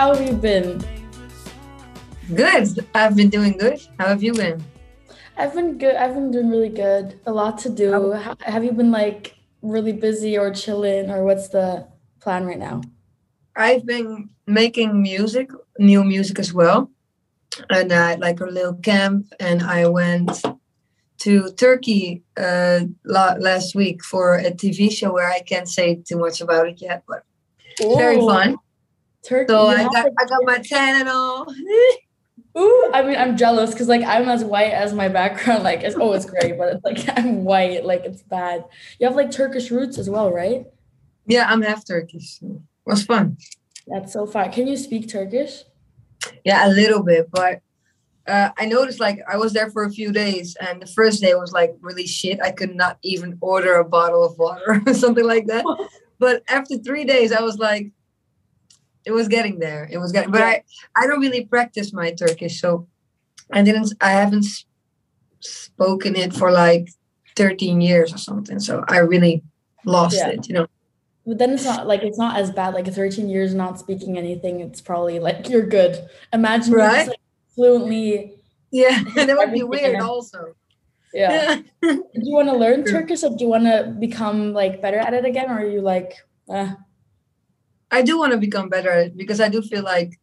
how have you been? Good. I've been doing good. How have you been? I've been good. I've been doing really good. A lot to do. How, have you been like really busy or chilling, or what's the plan right now? I've been making music, new music as well, and I had like a little camp, and I went to Turkey uh, last week for a TV show where I can't say too much about it yet, but Ooh. very fun. Turkey. So I got, I got my tan and all. Ooh, I mean, I'm jealous because like I'm as white as my background. Like, it's oh, it's great, but it's like I'm white. Like, it's bad. You have like Turkish roots as well, right? Yeah, I'm half Turkish. It was fun. That's so fun. Can you speak Turkish? Yeah, a little bit, but uh, I noticed like I was there for a few days, and the first day was like really shit. I could not even order a bottle of water or something like that. but after three days, I was like, it was getting there. It was getting, but I I don't really practice my Turkish, so I didn't. I haven't spoken it for like 13 years or something. So I really lost yeah. it, you know. But then it's not like it's not as bad. Like 13 years not speaking anything, it's probably like you're good. Imagine right? Just, like, fluently. Yeah, that would be weird. Also. Yeah. do you want to learn Turkish, or do you want to become like better at it again, or are you like? Eh? I do want to become better at it because I do feel like,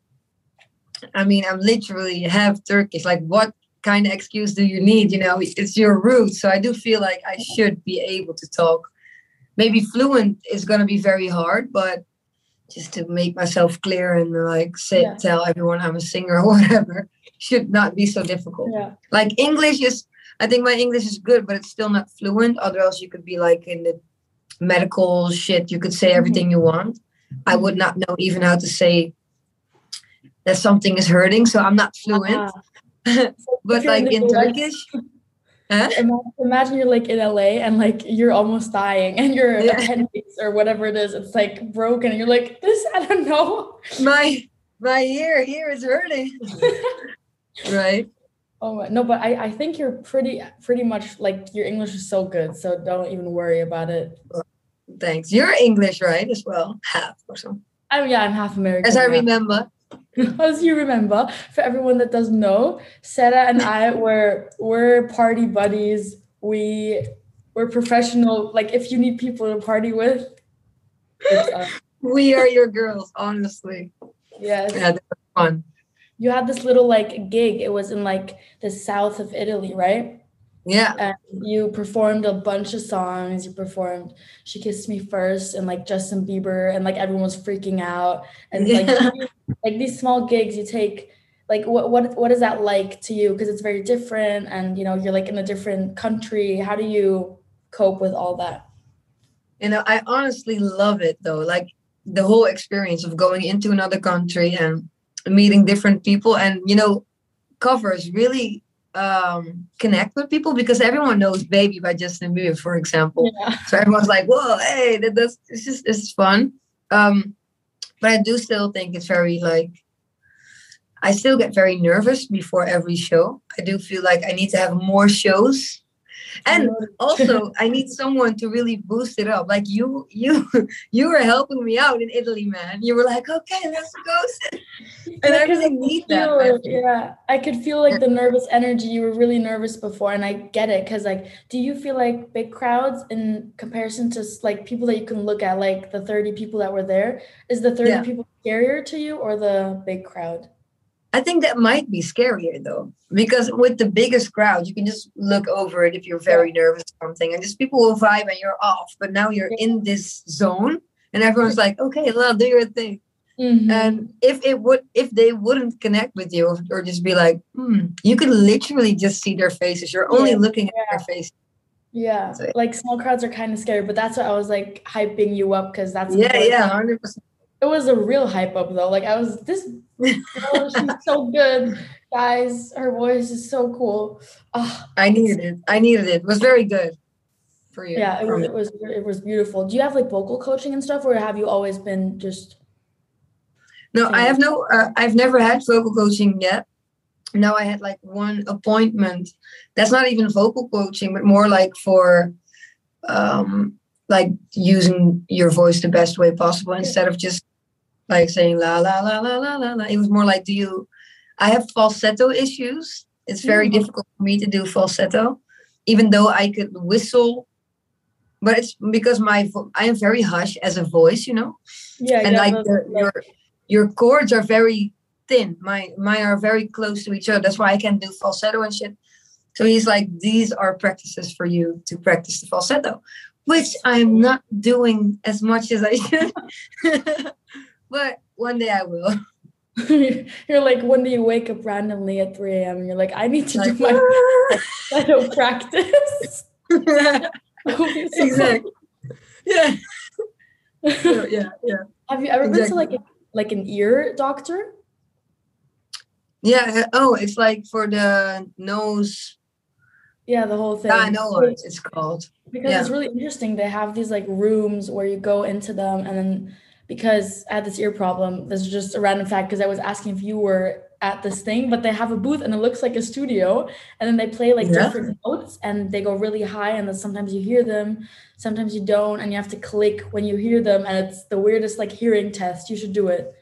I mean, I'm literally half Turkish. Like, what kind of excuse do you need? You know, it's your roots. So I do feel like I should be able to talk. Maybe fluent is going to be very hard, but just to make myself clear and like say yeah. tell everyone I'm a singer or whatever should not be so difficult. Yeah. Like English is, I think my English is good, but it's still not fluent. Otherwise, you could be like in the medical shit. You could say mm-hmm. everything you want. I would not know even how to say that something is hurting, so I'm not fluent. Uh-huh. but like in Turkish, huh? imagine you're like in LA and like you're almost dying and your yeah. appendix or whatever it is, it's like broken, and you're like, this I don't know. My my ear here is hurting. right. Oh my, no, but I, I think you're pretty pretty much like your English is so good, so don't even worry about it. Thanks. You're English, right? As well, half or so. Oh yeah, I'm half American. As I remember. As you remember, for everyone that doesn't know, Sera and I were were party buddies. We were professional. Like if you need people to party with, we are your girls. Honestly. Yes. Yeah, that was fun. You had this little like gig. It was in like the south of Italy, right? Yeah. And you performed a bunch of songs. You performed She Kissed Me First and like Justin Bieber and like everyone was freaking out. And like like these small gigs you take like what what what is that like to you? Because it's very different and you know, you're like in a different country. How do you cope with all that? You know, I honestly love it though. Like the whole experience of going into another country and meeting different people and you know covers really um, connect with people because everyone knows "Baby" by Justin Bieber, for example. Yeah. So everyone's like, "Whoa, hey, that, that's it's just it's fun." Um, but I do still think it's very like I still get very nervous before every show. I do feel like I need to have more shows and also i need someone to really boost it up. Like you you you were helping me out in italy man. You were like okay let's go and i really need that it, yeah. I could feel like the nervous energy. You were really nervous before and i get it because like do you feel like big crowds in comparison to like people that you can look at like the 30 people that were there? Is the 30 yeah. people scarier to you or the big crowd I think that might be scarier though, because with the biggest crowd, you can just look over it if you're very nervous or something, and just people will vibe and you're off. But now you're in this zone, and everyone's like, "Okay, well, do your thing." Mm-hmm. And if it would, if they wouldn't connect with you, or just be like, hmm, you could literally just see their faces. You're only yeah. looking at their face. Yeah, so, like small crowds are kind of scary, but that's what I was like hyping you up because that's yeah, yeah, hundred percent. It was a real hype up though. Like I was this girl, she's so good. Guys, her voice is so cool. Oh, I needed it. I needed it. It was very good for you. Yeah, it was, it was it was beautiful. Do you have like vocal coaching and stuff, or have you always been just? No, I have no. Uh, I've never had vocal coaching yet. No, I had like one appointment. That's not even vocal coaching, but more like for um like using your voice the best way possible instead of just like saying la la la la la la la. It was more like, do you? I have falsetto issues. It's very Mm. difficult for me to do falsetto, even though I could whistle. But it's because my vo- I am very hush as a voice, you know, Yeah, and yeah, like the, your your chords are very thin. My mine are very close to each other. That's why I can do falsetto and shit. So he's like, these are practices for you to practice the falsetto, which I'm not doing as much as I should. but one day I will. you're like one day you wake up randomly at 3 a.m. and you're like, I need to Like, do my falsetto practice. That would be so exactly. Yeah. cool. yeah. Yeah. Have you ever been to like a, like an ear doctor? Yeah. Oh, it's like for the nose. Yeah, the whole thing. I know what it's called. because Yeah. it's really interesting. They have these like rooms where you go into them, and then because I had this ear problem, this is just a random fact because I was asking if you were at this thing, but they have a booth and it looks like a studio, and then they play like Yeah. different notes and they go really high, and then sometimes you hear them, sometimes you don't, and you have to click when you hear them, and it's the weirdest like hearing test. You should do it.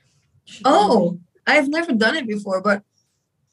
You should do it. Oh, I've never done it before, but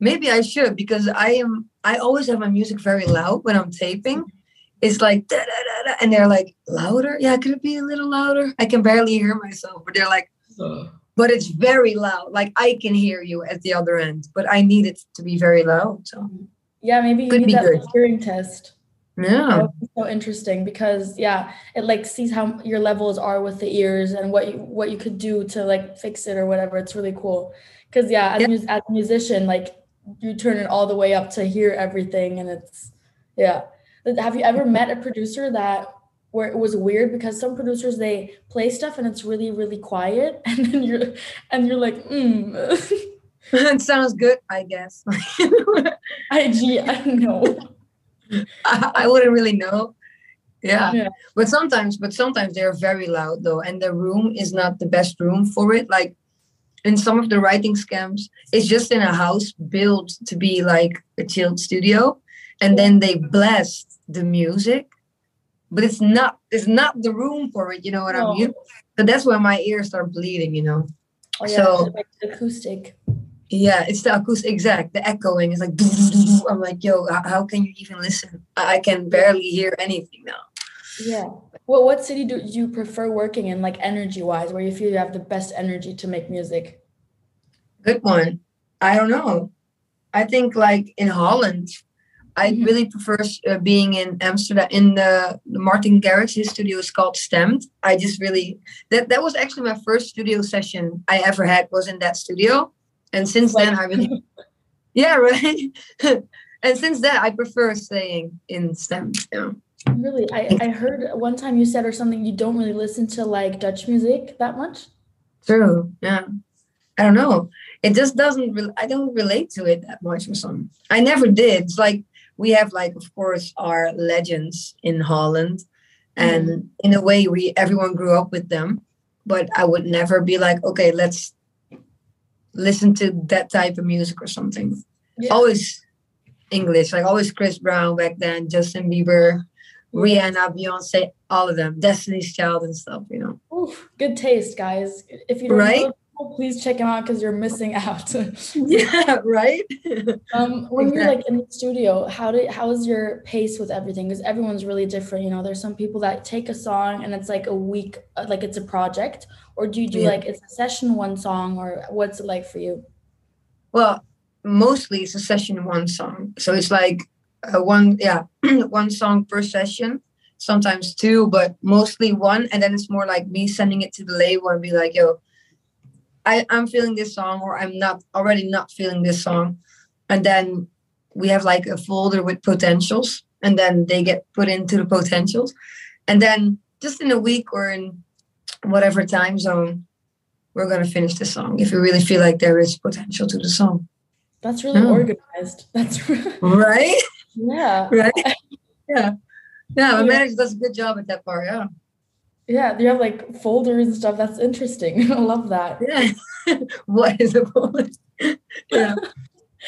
maybe I should because I am. I always have my music very loud when I'm taping. Mm-hmm. It's like da, da, da, and they're like louder. Yeah, could it be a little louder? I can barely hear myself, but they're like, uh. but it's very loud. Like I can hear you at the other end, but I need it to be very loud. So mm-hmm. yeah, maybe you Could need be that good. hearing test. Yeah, so interesting because yeah, it like sees how your levels are with the ears and what you what you could do to like fix it or whatever. It's really cool. Because yeah, as, Yeah. mus- as a musician, like you turn it all the way up to hear everything, and it's yeah. Have you ever met a producer that where it was weird because some producers they play stuff and it's really really quiet, and then you're and you're like, mm, it sounds good. I guess. I don't know. I, I wouldn't really know. Yeah. Yeah. But sometimes, but sometimes they're very loud though, and the room is not the best room for it. Like in some of the writing scams, it's just in a house built to be like a chilled studio, and then they blast the music, but it's not it's not the room for it. You know what No. I mean? But that's when my ears start bleeding. You know? Oh yeah, So- like acoustic. Yeah, it's the acoustic. Exact. The echoing is like. I'm like, yo, how can you even listen? I can barely hear anything now. Yeah. Well, what city do you prefer working in, like energy wise, where you feel you have the best energy to make music? Good one. I don't know. I think like in Holland, I Mhm. really prefer uh, being in Amsterdam. In the, the Martin Garrix, his studio is called STMPD. I just really that that was actually my first studio session I ever had was in that studio, and since then I really yeah right. and since then I prefer staying in STMPD. Yeah. Really, I, I heard one time you said or something you don't really listen to like Dutch music that much. True. Yeah. I don't know. It just doesn't. Re- I don't relate to it that much or something. I never did. It's like we have, like, of course, our legends in Holland, and mm-hmm. in a way, we everyone grew up with them. But I would never be like, okay, let's listen to that type of music or something. Yeah. Always English, like always Chris Brown back then, Justin Bieber, Rihanna, Beyonce, all of them, Destiny's Child and stuff. You know. Oof, good taste, guys. If you don't Right? know, please check them out because you're missing out. Yeah. Right. um, when you're like in the studio, how do how is your pace with everything? Because everyone's really different. You know, there's some people that take a song and it's like a week, uh, like it's a project, or do you do Yeah. like it's a session one song, or what's it like for you? Well, mostly it's a session one song. So it's like uh, one, yeah, one song per session, sometimes two, but mostly one. And then it's more like me sending it to the label and be like, yo, I, I'm feeling this song, or I'm not already not feeling this song. And then we have like a folder with potentials, and then they get put into the potentials. And then just in a week or in whatever time zone, we're going to finish the song if we really feel like there is potential to the song. That's really Oh. organized. That's Right? yeah. Right? Yeah. Yeah, my manager does a good job at that part. Yeah. Yeah, you have like folders and stuff. That's interesting. I love that. Yeah. what is a bullet? yeah.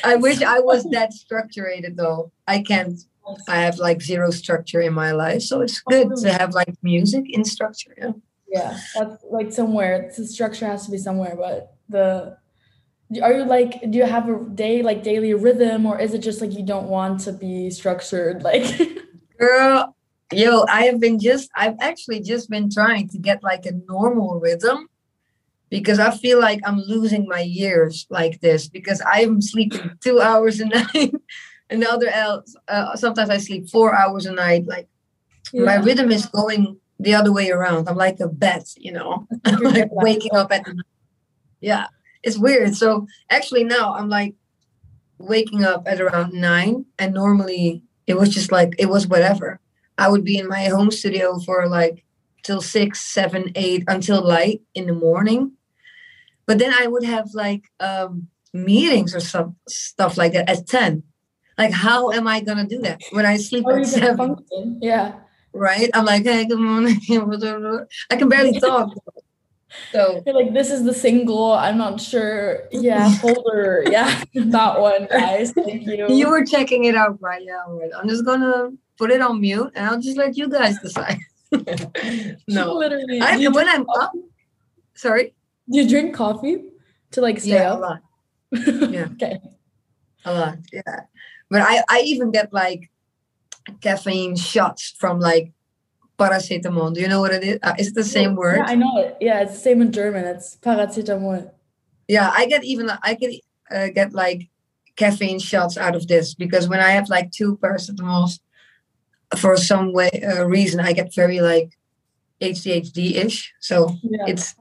I wish I was that structured though. I can't. I have like zero structure in my life. So it's oh, good to have like music in structure. Yeah. Yeah, that's like somewhere. The structure has to be somewhere, but the are you like do you have a day like daily rhythm or is it just like you don't want to be structured like girl yo i have been just i've actually just been trying to get like a normal rhythm because i feel like i'm losing my years like this because i'm sleeping two hours a night and the other else uh, sometimes i sleep four hours a night like yeah. my rhythm is going the other way around i'm like a bat you know i'm like waking up at the night. yeah it's weird. So actually now I'm like waking up at around nine, and normally it was just like it was whatever. I would be in my home studio for like till six, seven, eight until light in the morning. But then I would have like um, meetings or some stuff like that at ten. Like, how am I gonna do that when I sleep at seven? Yeah. Right. I'm like, hey, good morning. I can barely talk. So You're like this is the single. I'm not sure. Yeah, folder. yeah, that one, guys. Thank you. You were checking it out, right? Yeah, right. I'm just gonna put it on mute, and I'll just let you guys decide. no, literally. I, when I'm up, sorry. Do you drink coffee to like stay yeah, up? A lot. Yeah. okay. A lot. Yeah, but I I even get like caffeine shots from like paracetamol. Do you know what it is? Uh, is it the same word? Yeah, I know it. Yeah, it's the same in German. It's paracetamol. Yeah, I get even I can uh, get like caffeine shots out of this because when I have like two paracetamols, for some way uh, reason, I get very like ADHD ish. So yeah. it's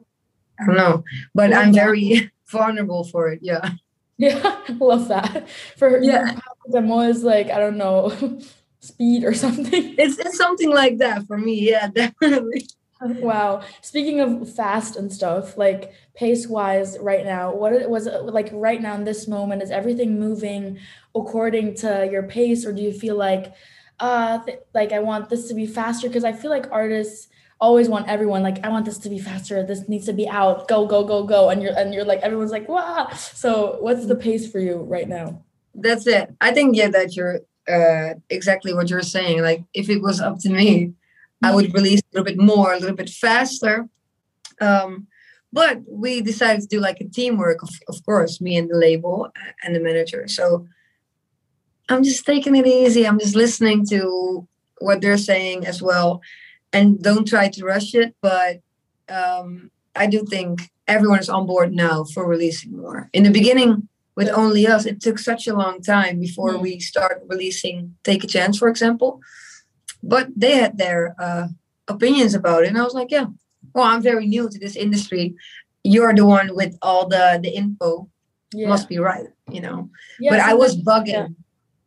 I don't know, but I'm very vulnerable for it. Yeah. Yeah, love that. For yeah, paracetamol is like I don't know. Speed or something. It's, it's something like that for me. Yeah, definitely. Wow. Speaking of fast and stuff, like pace wise, right now, what was it like right now in this moment? Is everything moving according to your pace, or do you feel like, uh, th- like I want this to be faster? Because I feel like artists always want everyone like I want this to be faster. This needs to be out. Go go go go. And you're and you're like everyone's like wow. So what's the pace for you right now? That's it. I think yeah that you're uh, exactly what you're saying. Like if it was up to me, I would release a little bit more, a little bit faster. Um, but we decided to do like a teamwork, of, of course, me and the label and the manager. So I'm just taking it easy. I'm just listening to what they're saying as well, and don't try to rush it. But um, I do think everyone is on board now for releasing more. In the beginning, with only us. It took such a long time before mm. we start releasing take a chance for example. But they had their uh, opinions about it and i was like yeah. Well i'm very new to this industry. You're the one with all the the info. Yeah. must be right you know? Yeah, but i was bugging.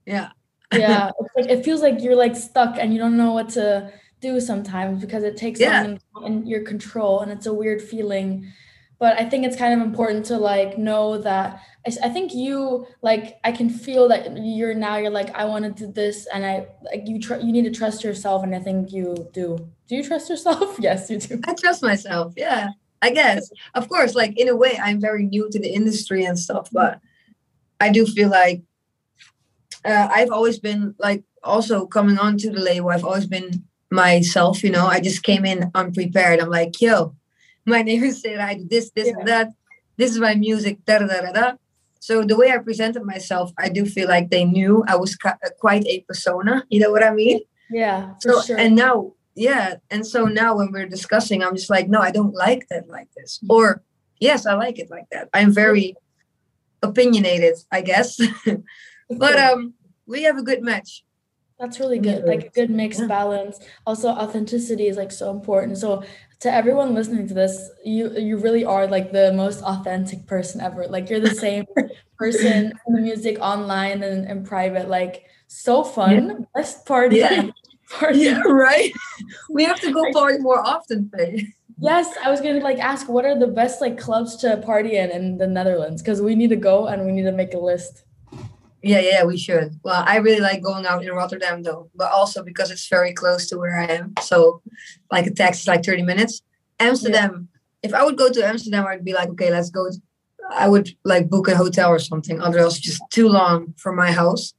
Yeah. Yeah, yeah. like, it feels like you're like stuck and you don't know what to do sometimes because it takes yeah. in your control and it's a weird feeling but i think it's kind of important to like know that I, I think you like i can feel that you're now you're like i want to do this and i like you tr- you need to trust yourself and i think you do. Do you trust yourself? Yes you do. I trust myself yeah i guess. Of course like in a way i'm very new to the industry and stuff but i do feel like uh, i've always been like also coming on to the label i've always been myself you know? I just came in unprepared. I'm like yo my name is Sera. I do this, this, yeah. and that. This is my music. Da, da, da, da. So the way I presented myself, I do feel like they knew I was uh, quite a persona. You know what I mean? Yeah. so sure. and now, yeah, and so now when we're discussing, I'm just like, no, I don't like that like this, mm-hmm. or yes, I like it like that. I'm very opinionated, I guess. but um, we have a good match. That's really good. Like a good mixed yeah. balance. Also, authenticity is like so important. So to everyone listening to this, you you really are like the most authentic person ever. Like you're the same person in the music online and in private. Like so fun. Yeah. Best party. Yeah. party. Yeah, right. We have to go party more often, Faye. Yes, I was gonna like ask what are the best like clubs to party in in the Netherlands because we need to go and we need to make a list. Yeah, yeah, we should. Well, I really like going out in Rotterdam though, but also because it's very close to where I am. So, like a taxi is like 30 minutes. Amsterdam, yeah. if I would go to Amsterdam, I'd be like, okay, let's go. I would like book a hotel or something. Otherwise, just too long for my house.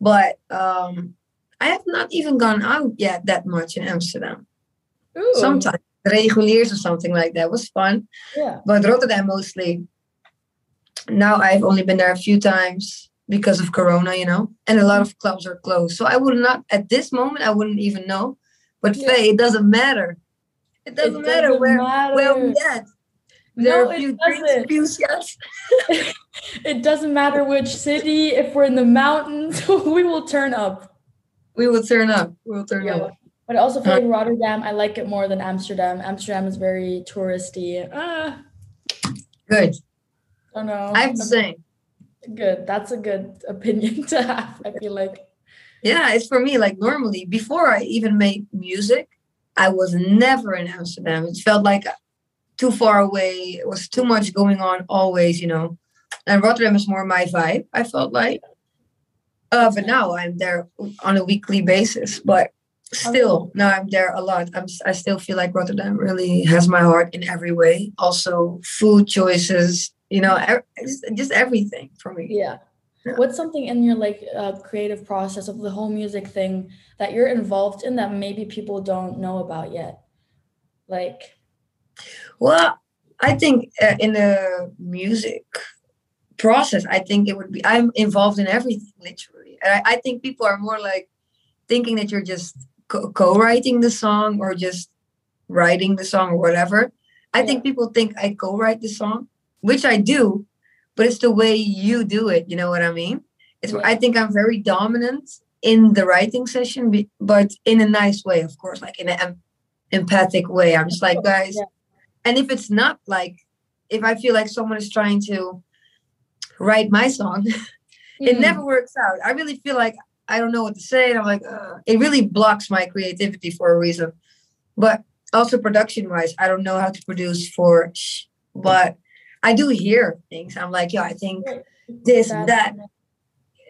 But um I have not even gone out yet that much in Amsterdam. Ooh. Sometimes, reguliers or something like that. It was fun. Yeah. But Rotterdam mostly. Now I've only been there a few times because of Corona, you know, and a lot of clubs are closed. So I would not at this moment. I wouldn't even know. But Yeah. Faye, it doesn't matter. It doesn't, matter doesn't where matter. where we at. There No, are a it few drinks, doesn't. few shots. It doesn't matter which city. If we're in the mountains, we will turn up. We will turn up. We will turn Yeah. up. But I also feel like Rotterdam, I like it more than Amsterdam. Amsterdam is very touristy. Ah, Good. I don't know. I have the same. Good. That's a good opinion to have. I feel like. Yeah, it's for me. Like normally, before I even made music, I was never in Amsterdam. It felt like too far away. It was too much going on always, you know. And Rotterdam is more my vibe. I felt like. Uh, but now I'm there on a weekly basis. But still, now I'm there a lot. I'm. I still feel like Rotterdam really has my heart in every way. Also, food choices. You know, just, just everything for me. Yeah. Yeah. What's something in your like uh, creative process of the whole music thing that you're involved in that maybe people don't know about yet? Like, Well, I think uh, in the music process, I think it would be I'm involved in everything literally, and I, I think people are more like thinking that you're just co- co-writing the song or just writing the song or whatever. I think people think I co-write the song, which I do, but it's the way you do it. You know what I mean? It's Yeah. I think I'm very dominant in the writing session, but in a nice way, of course, like in an em- empathic way. I'm just like, guys, Yeah. and if it's not like, if I feel like someone is trying to write my song, it mm, never works out. I really feel like I don't know what to say, and I'm like, Ugh. it really blocks my creativity for a reason. But also production wise, I don't know how to produce for, sh- but I do hear things. I'm like, yo, I think this, that,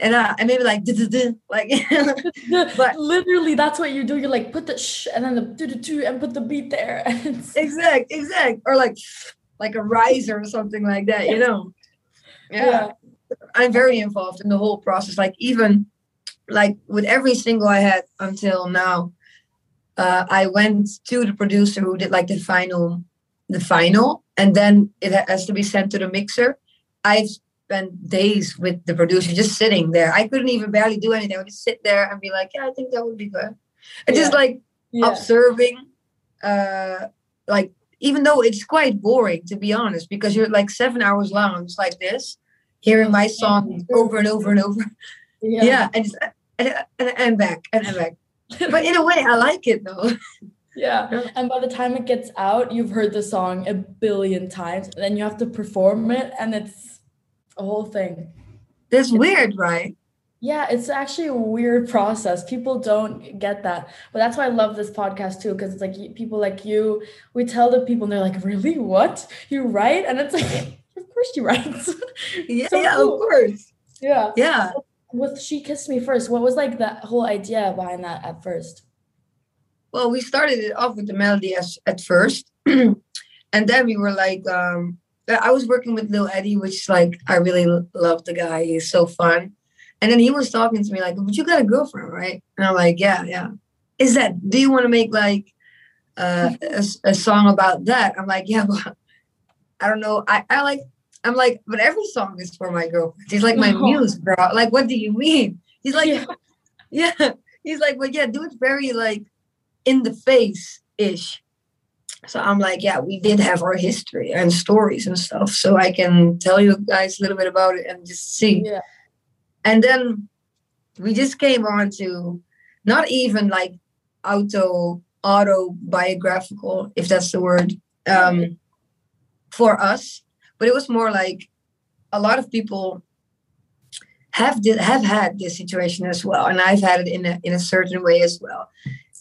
and uh, and maybe like, like, But- literally that's what you do. You're like put the sh and then the do do do and put the beat there. Exact, exact, or like, like a riser or something like that, you know? yeah. I'm very involved in the whole process. Like even like with every single I had until now, uh, I went to the producer who did like the final, the final, and then it has to be sent to the mixer. I've spent days with the producer just sitting there. I couldn't even barely do anything. I would just sit there and be like, yeah, I think that would be good. And just like Yeah. observing uh like even though it's quite boring to be honest because you're like seven hours long just like this hearing my song over and over and over yeah, and, just, and, and and back and, and back but in a way i like it though Yeah. Yeah. And by the time it gets out, you've heard the song a billion times. And then you have to perform it and it's a whole thing. that's weird right Yeah, it's actually a weird process. People don't get that. But that's why I love this podcast too, because it's like people like you, we tell the people and they're like, really? What? You write? And it's like, of course you write. yeah, So yeah cool. of course yeah. yeah With She Kissed Me First, what was like the whole idea behind that at first? Well we started it off with the melody as, at first and then we were like um i was working with lil eddie which like i really love the guy he's so fun. And then he was talking to me like but you got a girlfriend right? And i'm like yeah yeah. Is that do you want to make like uh, a, a song about that? I'm like yeah but i don't know i, I like i'm like but every song is for my girlfriend. She's like my No. muse bro. Like what do you mean? He's like Yeah. yeah. He's like but yeah do it very like in the face ish. So I'm like, yeah, we did have our history and stories and stuff. So I can tell you guys a little bit about it and just see. Yeah. And then we just came on to not even like auto autobiographical, if that's the word, um, for us, but it was more like a lot of people have did, have had this situation as well, and I've had it in a in a certain way as well.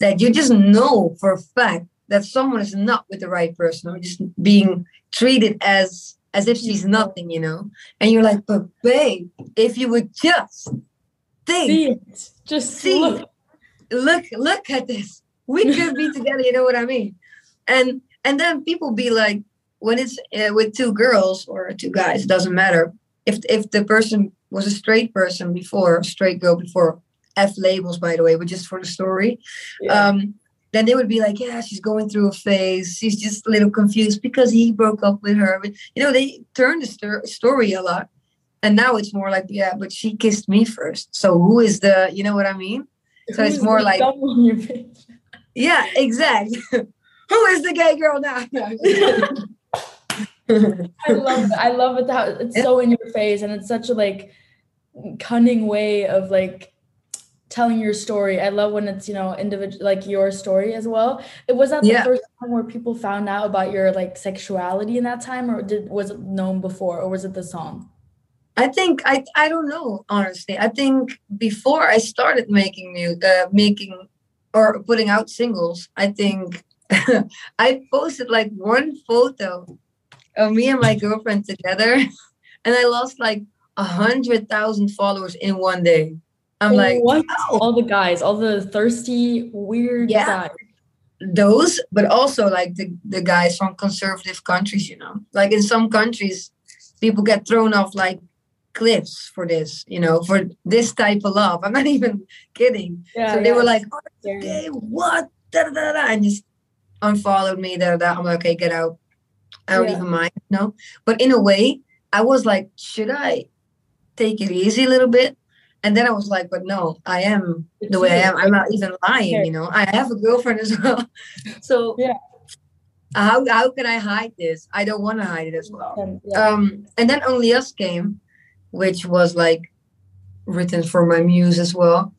That you just know for a fact that someone is not with the right person, or just being treated as as if she's nothing, you know. And you're like, but babe, if you would just think, See it. Just See. look. look, look at this, we could be together. You know what I mean? And and then people be like, when it's uh, with two girls or two guys, it doesn't matter. If if the person was a straight person before, a straight girl before, F labels by the way, but just for the story. Yeah. Um, then they would be like, yeah, she's going through a phase. She's just a little confused because he broke up with her. But, you know, they turned the st- story a lot. And now it's more like, yeah, but she kissed me first. So who is the, you know what I mean? So Who's it's more like, dumb on your face? yeah, exactly. who is the gay girl now? I love it. I love it how it's so in your face and it's such a like cunning way of like telling your story. I love when it's, you know, individual like your story as well. It was that the first time where people found out about your like sexuality in that time or did was it known before or was it the song? I think I I don't know honestly. I think before I started making new uh, making or putting out singles, I think I posted like one photo of me and my girlfriend together, and I lost like a hundred thousand followers in one day. I'm like what? "Wow." all the guys, all the thirsty, weird Yeah. guys. those, but also like the the guys from conservative countries. You know, like in some countries, people get thrown off like cliffs for this. You know, for this type of love. I'm not even kidding. Yeah. so they yeah, were like, "Oh, okay, what? Da, da, da, da, and just unfollowed me. Da, da, da. I'm like, okay, get out. I don't Yeah. even mind. No, but in a way, I was like, should I take it easy a little bit? And then I was like, but no, I am the way I am. I'm not even lying. You know, I have a girlfriend as well. So Yeah. how how can I hide this? I don't want to hide it as well. And, yeah. Um, and then only us came, which was like written for my muse as well.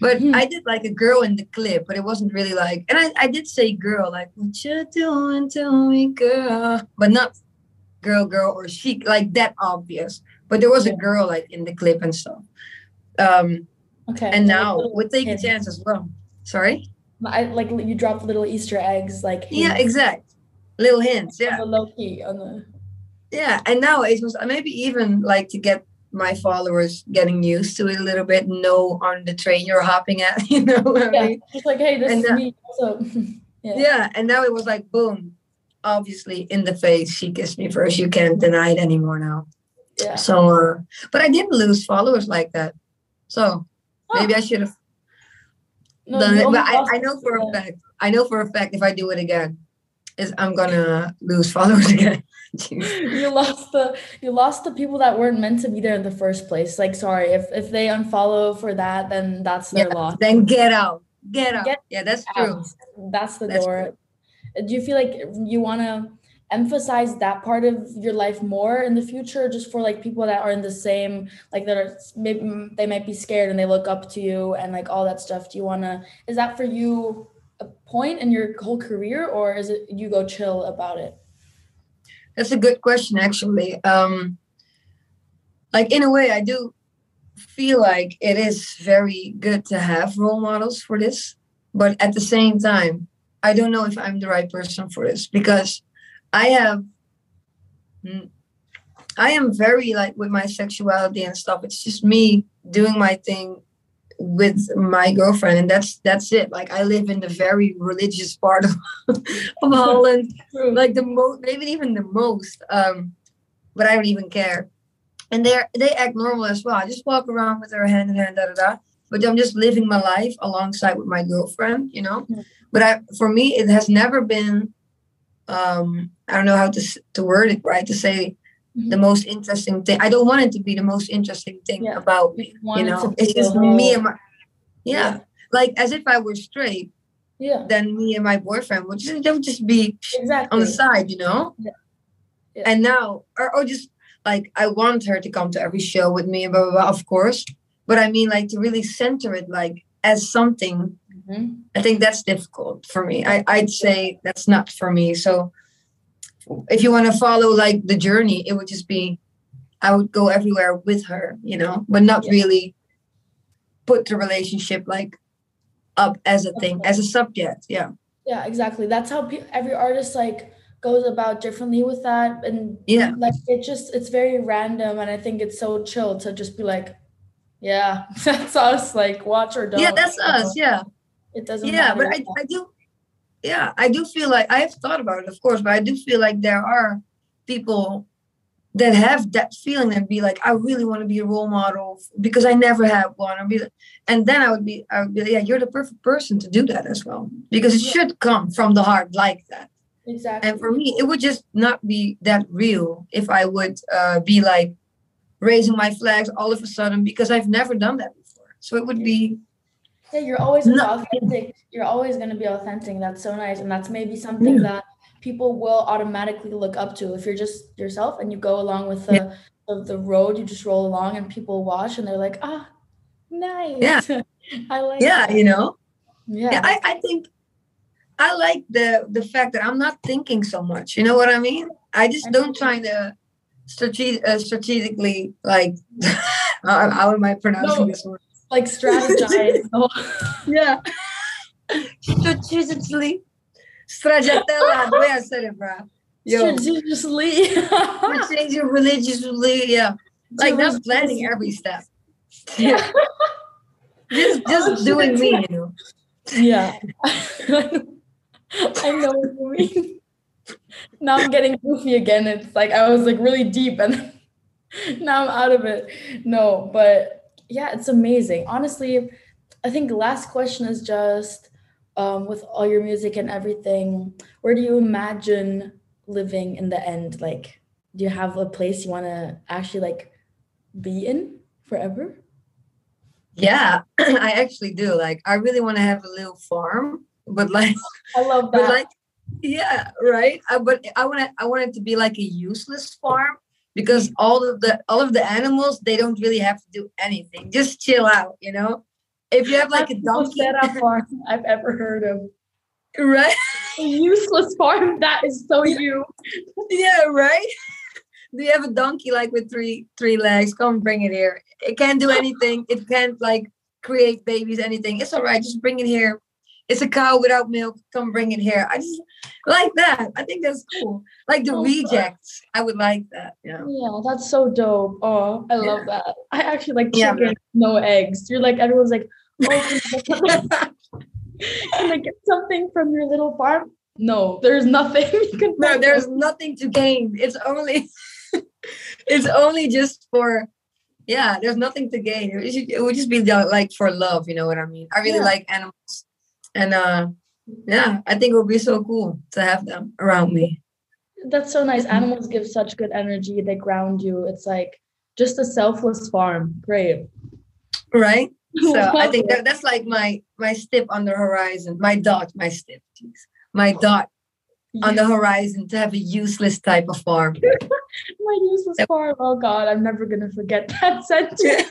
But Mhm. I did like a girl in the clip, but it wasn't really like. And I, I did say girl, like what you doing to me, girl, but not girl, girl or chic, like that obvious. But there was a girl like in the clip and stuff. Um, okay. and now little we're taking hints. chance as well. Sorry. I like you dropped little Easter eggs like Yeah, exact. Little hints. Yeah. low key on the yeah and now it was maybe even like to get my followers getting used to it a little bit know on the train you're hopping at you know I yeah, mean? just like hey, this And, is uh, me. So yeah. yeah and now it was like boom obviously in the face she kissed me first you can't deny it anymore now yeah. so uh but i didn't lose followers like that so maybe i should have No, done it. But I, I know for a uh, fact i know for a fact if i do it again is i'm gonna lose followers again. You lost the you lost the people that weren't meant to be there in the first place. Like sorry, if if they unfollow for that, then that's their Yeah, loss. then get out. Get out. Get yeah that's true. That's the That's door. Do you feel like you want to emphasize that part of your life more in the future, just for like people that are in the same, like that are maybe they might be scared and they look up to you and like all that stuff. Do you want to? Is that for you a point in your whole career, or is it you go chill about it? That's a good question, actually. Um, like in a way, I do feel like it is very good to have role models for this, but at the same time, I don't know if I'm the right person for this because I have, mm, I am very like with my sexuality and stuff. It's just me doing my thing with my girlfriend, and that's that's it. Like I live in the very religious part of, of Holland like the most maybe even the most um but i don't even care and they're they act normal as well i just walk around with her hand in hand da da da but i'm just living my life alongside with my girlfriend you know Yeah. but i for me it has never been um i don't know how to to word it right to say Mhm. the most interesting thing i don't want it to be the most interesting thing Yeah. about me you know it's just me and my yeah. Yeah. like as if i were straight Yeah, then me and my boyfriend would just, they would just be exactly. on the side, you know? Yeah. Yeah. And now, or, or just like, I want her to come to every show with me and blah, blah, blah, of course. But I mean, like, to really center it, like, as something, Mhm. I think that's difficult for me. I, I'd say that's not for me. So if you want to follow, like, the journey, it would just be, I would go everywhere with her, you know, but not Yeah. really put the relationship, like, up as a thing, as a subject. Yeah. Yeah, exactly. That's how pe- every artist like goes about differently with that, and Yeah. like it just it's very random, and I think it's so chill to just be like, yeah, that's us. Like watch or don't. Yeah, that's us. Yeah. It doesn't. yeah but. I, I do yeah i do feel like i have thought about it of course but i do feel like there are people that have that feeling and be like, I really want to be a role model because I never had one. Or be, and then I would be, I would be, yeah, you're the perfect person to do that as well because it should come from the heart like that. Exactly. And for me, it would just not be that real if I would uh, be like raising my flags all of a sudden because I've never done that before. So it would be. Yeah, you're always authentic. You're always going to be authentic. That's so nice, and that's maybe something yeah. that people will automatically look up to if you're just yourself and you go along with the yeah. the, the, road. You just roll along, and people watch, and they're like, ah, nice. Yeah, I like. Yeah, that. you know. Yeah, yeah I, I think I like the the fact that I'm not thinking so much. You know what I mean? I just don't try to strate- uh, strategically like how, how, am I pronouncing no, this word? Like strategize. Oh. yeah. strategically. The way I said it, bro. Yo. Strategically. strategically, religiously, yeah. Like not planning every step. Yeah. just just oh, doing me, you know. Yeah. I know what you mean. now I'm getting goofy again. It's like I was like really deep and now I'm out of it. No, but yeah, it's amazing. Honestly, I think the last question is just um, with all your music and everything, where do you imagine living in the end? Like, do you have a place you want to actually like be in forever? Yeah, I actually do. Like, I really want to have a little farm but like I love that. like yeah, right. I, but I want it. I want it to be like a useless farm because all of the all of the animals they don't really have to do anything. Just chill out, you know. If you have like That's a donkey, setup farm I've ever heard of. Right. A useless farm. That is so you. Yeah. Right. Do you have a donkey like with three three legs? Come bring it here. It can't do anything. It can't like create babies. Anything. It's all right. Just bring it here it's a cow without milk. Come bring it here. I just like that. I think that's cool. Like the oh, rejects. God. I would like that. Yeah. Yeah, that's so dope. Oh, I love yeah. that. I actually like chicken, yeah. no eggs. You're like everyone's like, oh, can I get something from your little farm? No, there's nothing. no, there's nothing to gain. It's only it's only just for yeah, there's nothing to gain. It would just be like for love, you know what I mean? I really yeah. like animals and uh yeah i think it would be so cool to have them around me. That's so nice. Animals give such good energy. They ground you. It's like just a selfless farm. Great. Right? So i think that, that's like my my step on the horizon. My dot my step geez, my dot on the horizon to have a useless type of farm. My useless farm. Oh god. I'm never gonna forget that sentence.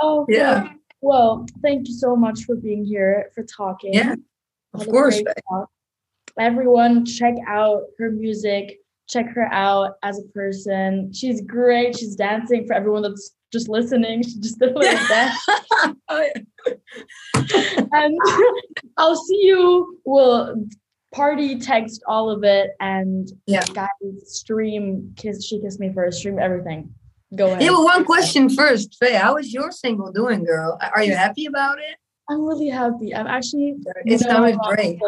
Oh yeah well, thank you so much for being here, for talking. Yeah, of course. Everyone, check out her music. Check her out as a person. She's great. She's dancing for everyone that's just listening. She just did a little dance. oh, and I'll see you. We'll party, text all of it, and yeah, guys, stream kiss. She kissed me first. Stream everything. Go ahead. Yeah, but one question first, Faye. How is your single doing, girl? Are you happy about it? I'm really happy. I'm actually. It sounded um, great.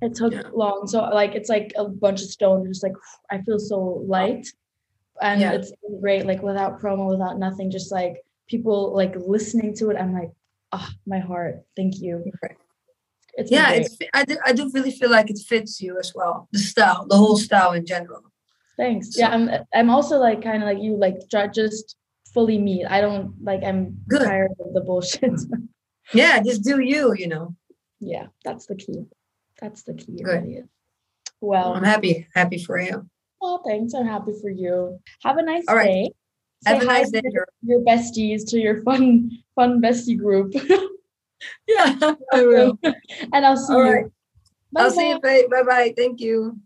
It took yeah. long, so like it's like a bunch of stones. Just like I feel so light, and yeah. it's great. Like without promo, without nothing, just like people like listening to it. I'm like, oh, my heart. Thank you. It's yeah, it's. I do. I do really feel like it fits you as well. The style, the whole style in general. Thanks. So, yeah, I'm I'm also like kind of like you, like just fully me. I don't like I'm good. tired of the bullshit. yeah, just do you, you know. Yeah, that's the key. That's the key. Good. Really well, I'm happy. Happy for you. Well, thanks. I'm happy for you. Have a nice All right. day. Say Have a nice day. Your, your besties to your fun, fun bestie group. yeah, I will. and I'll see All you. Right. I'll see you. Bye bye. Thank you.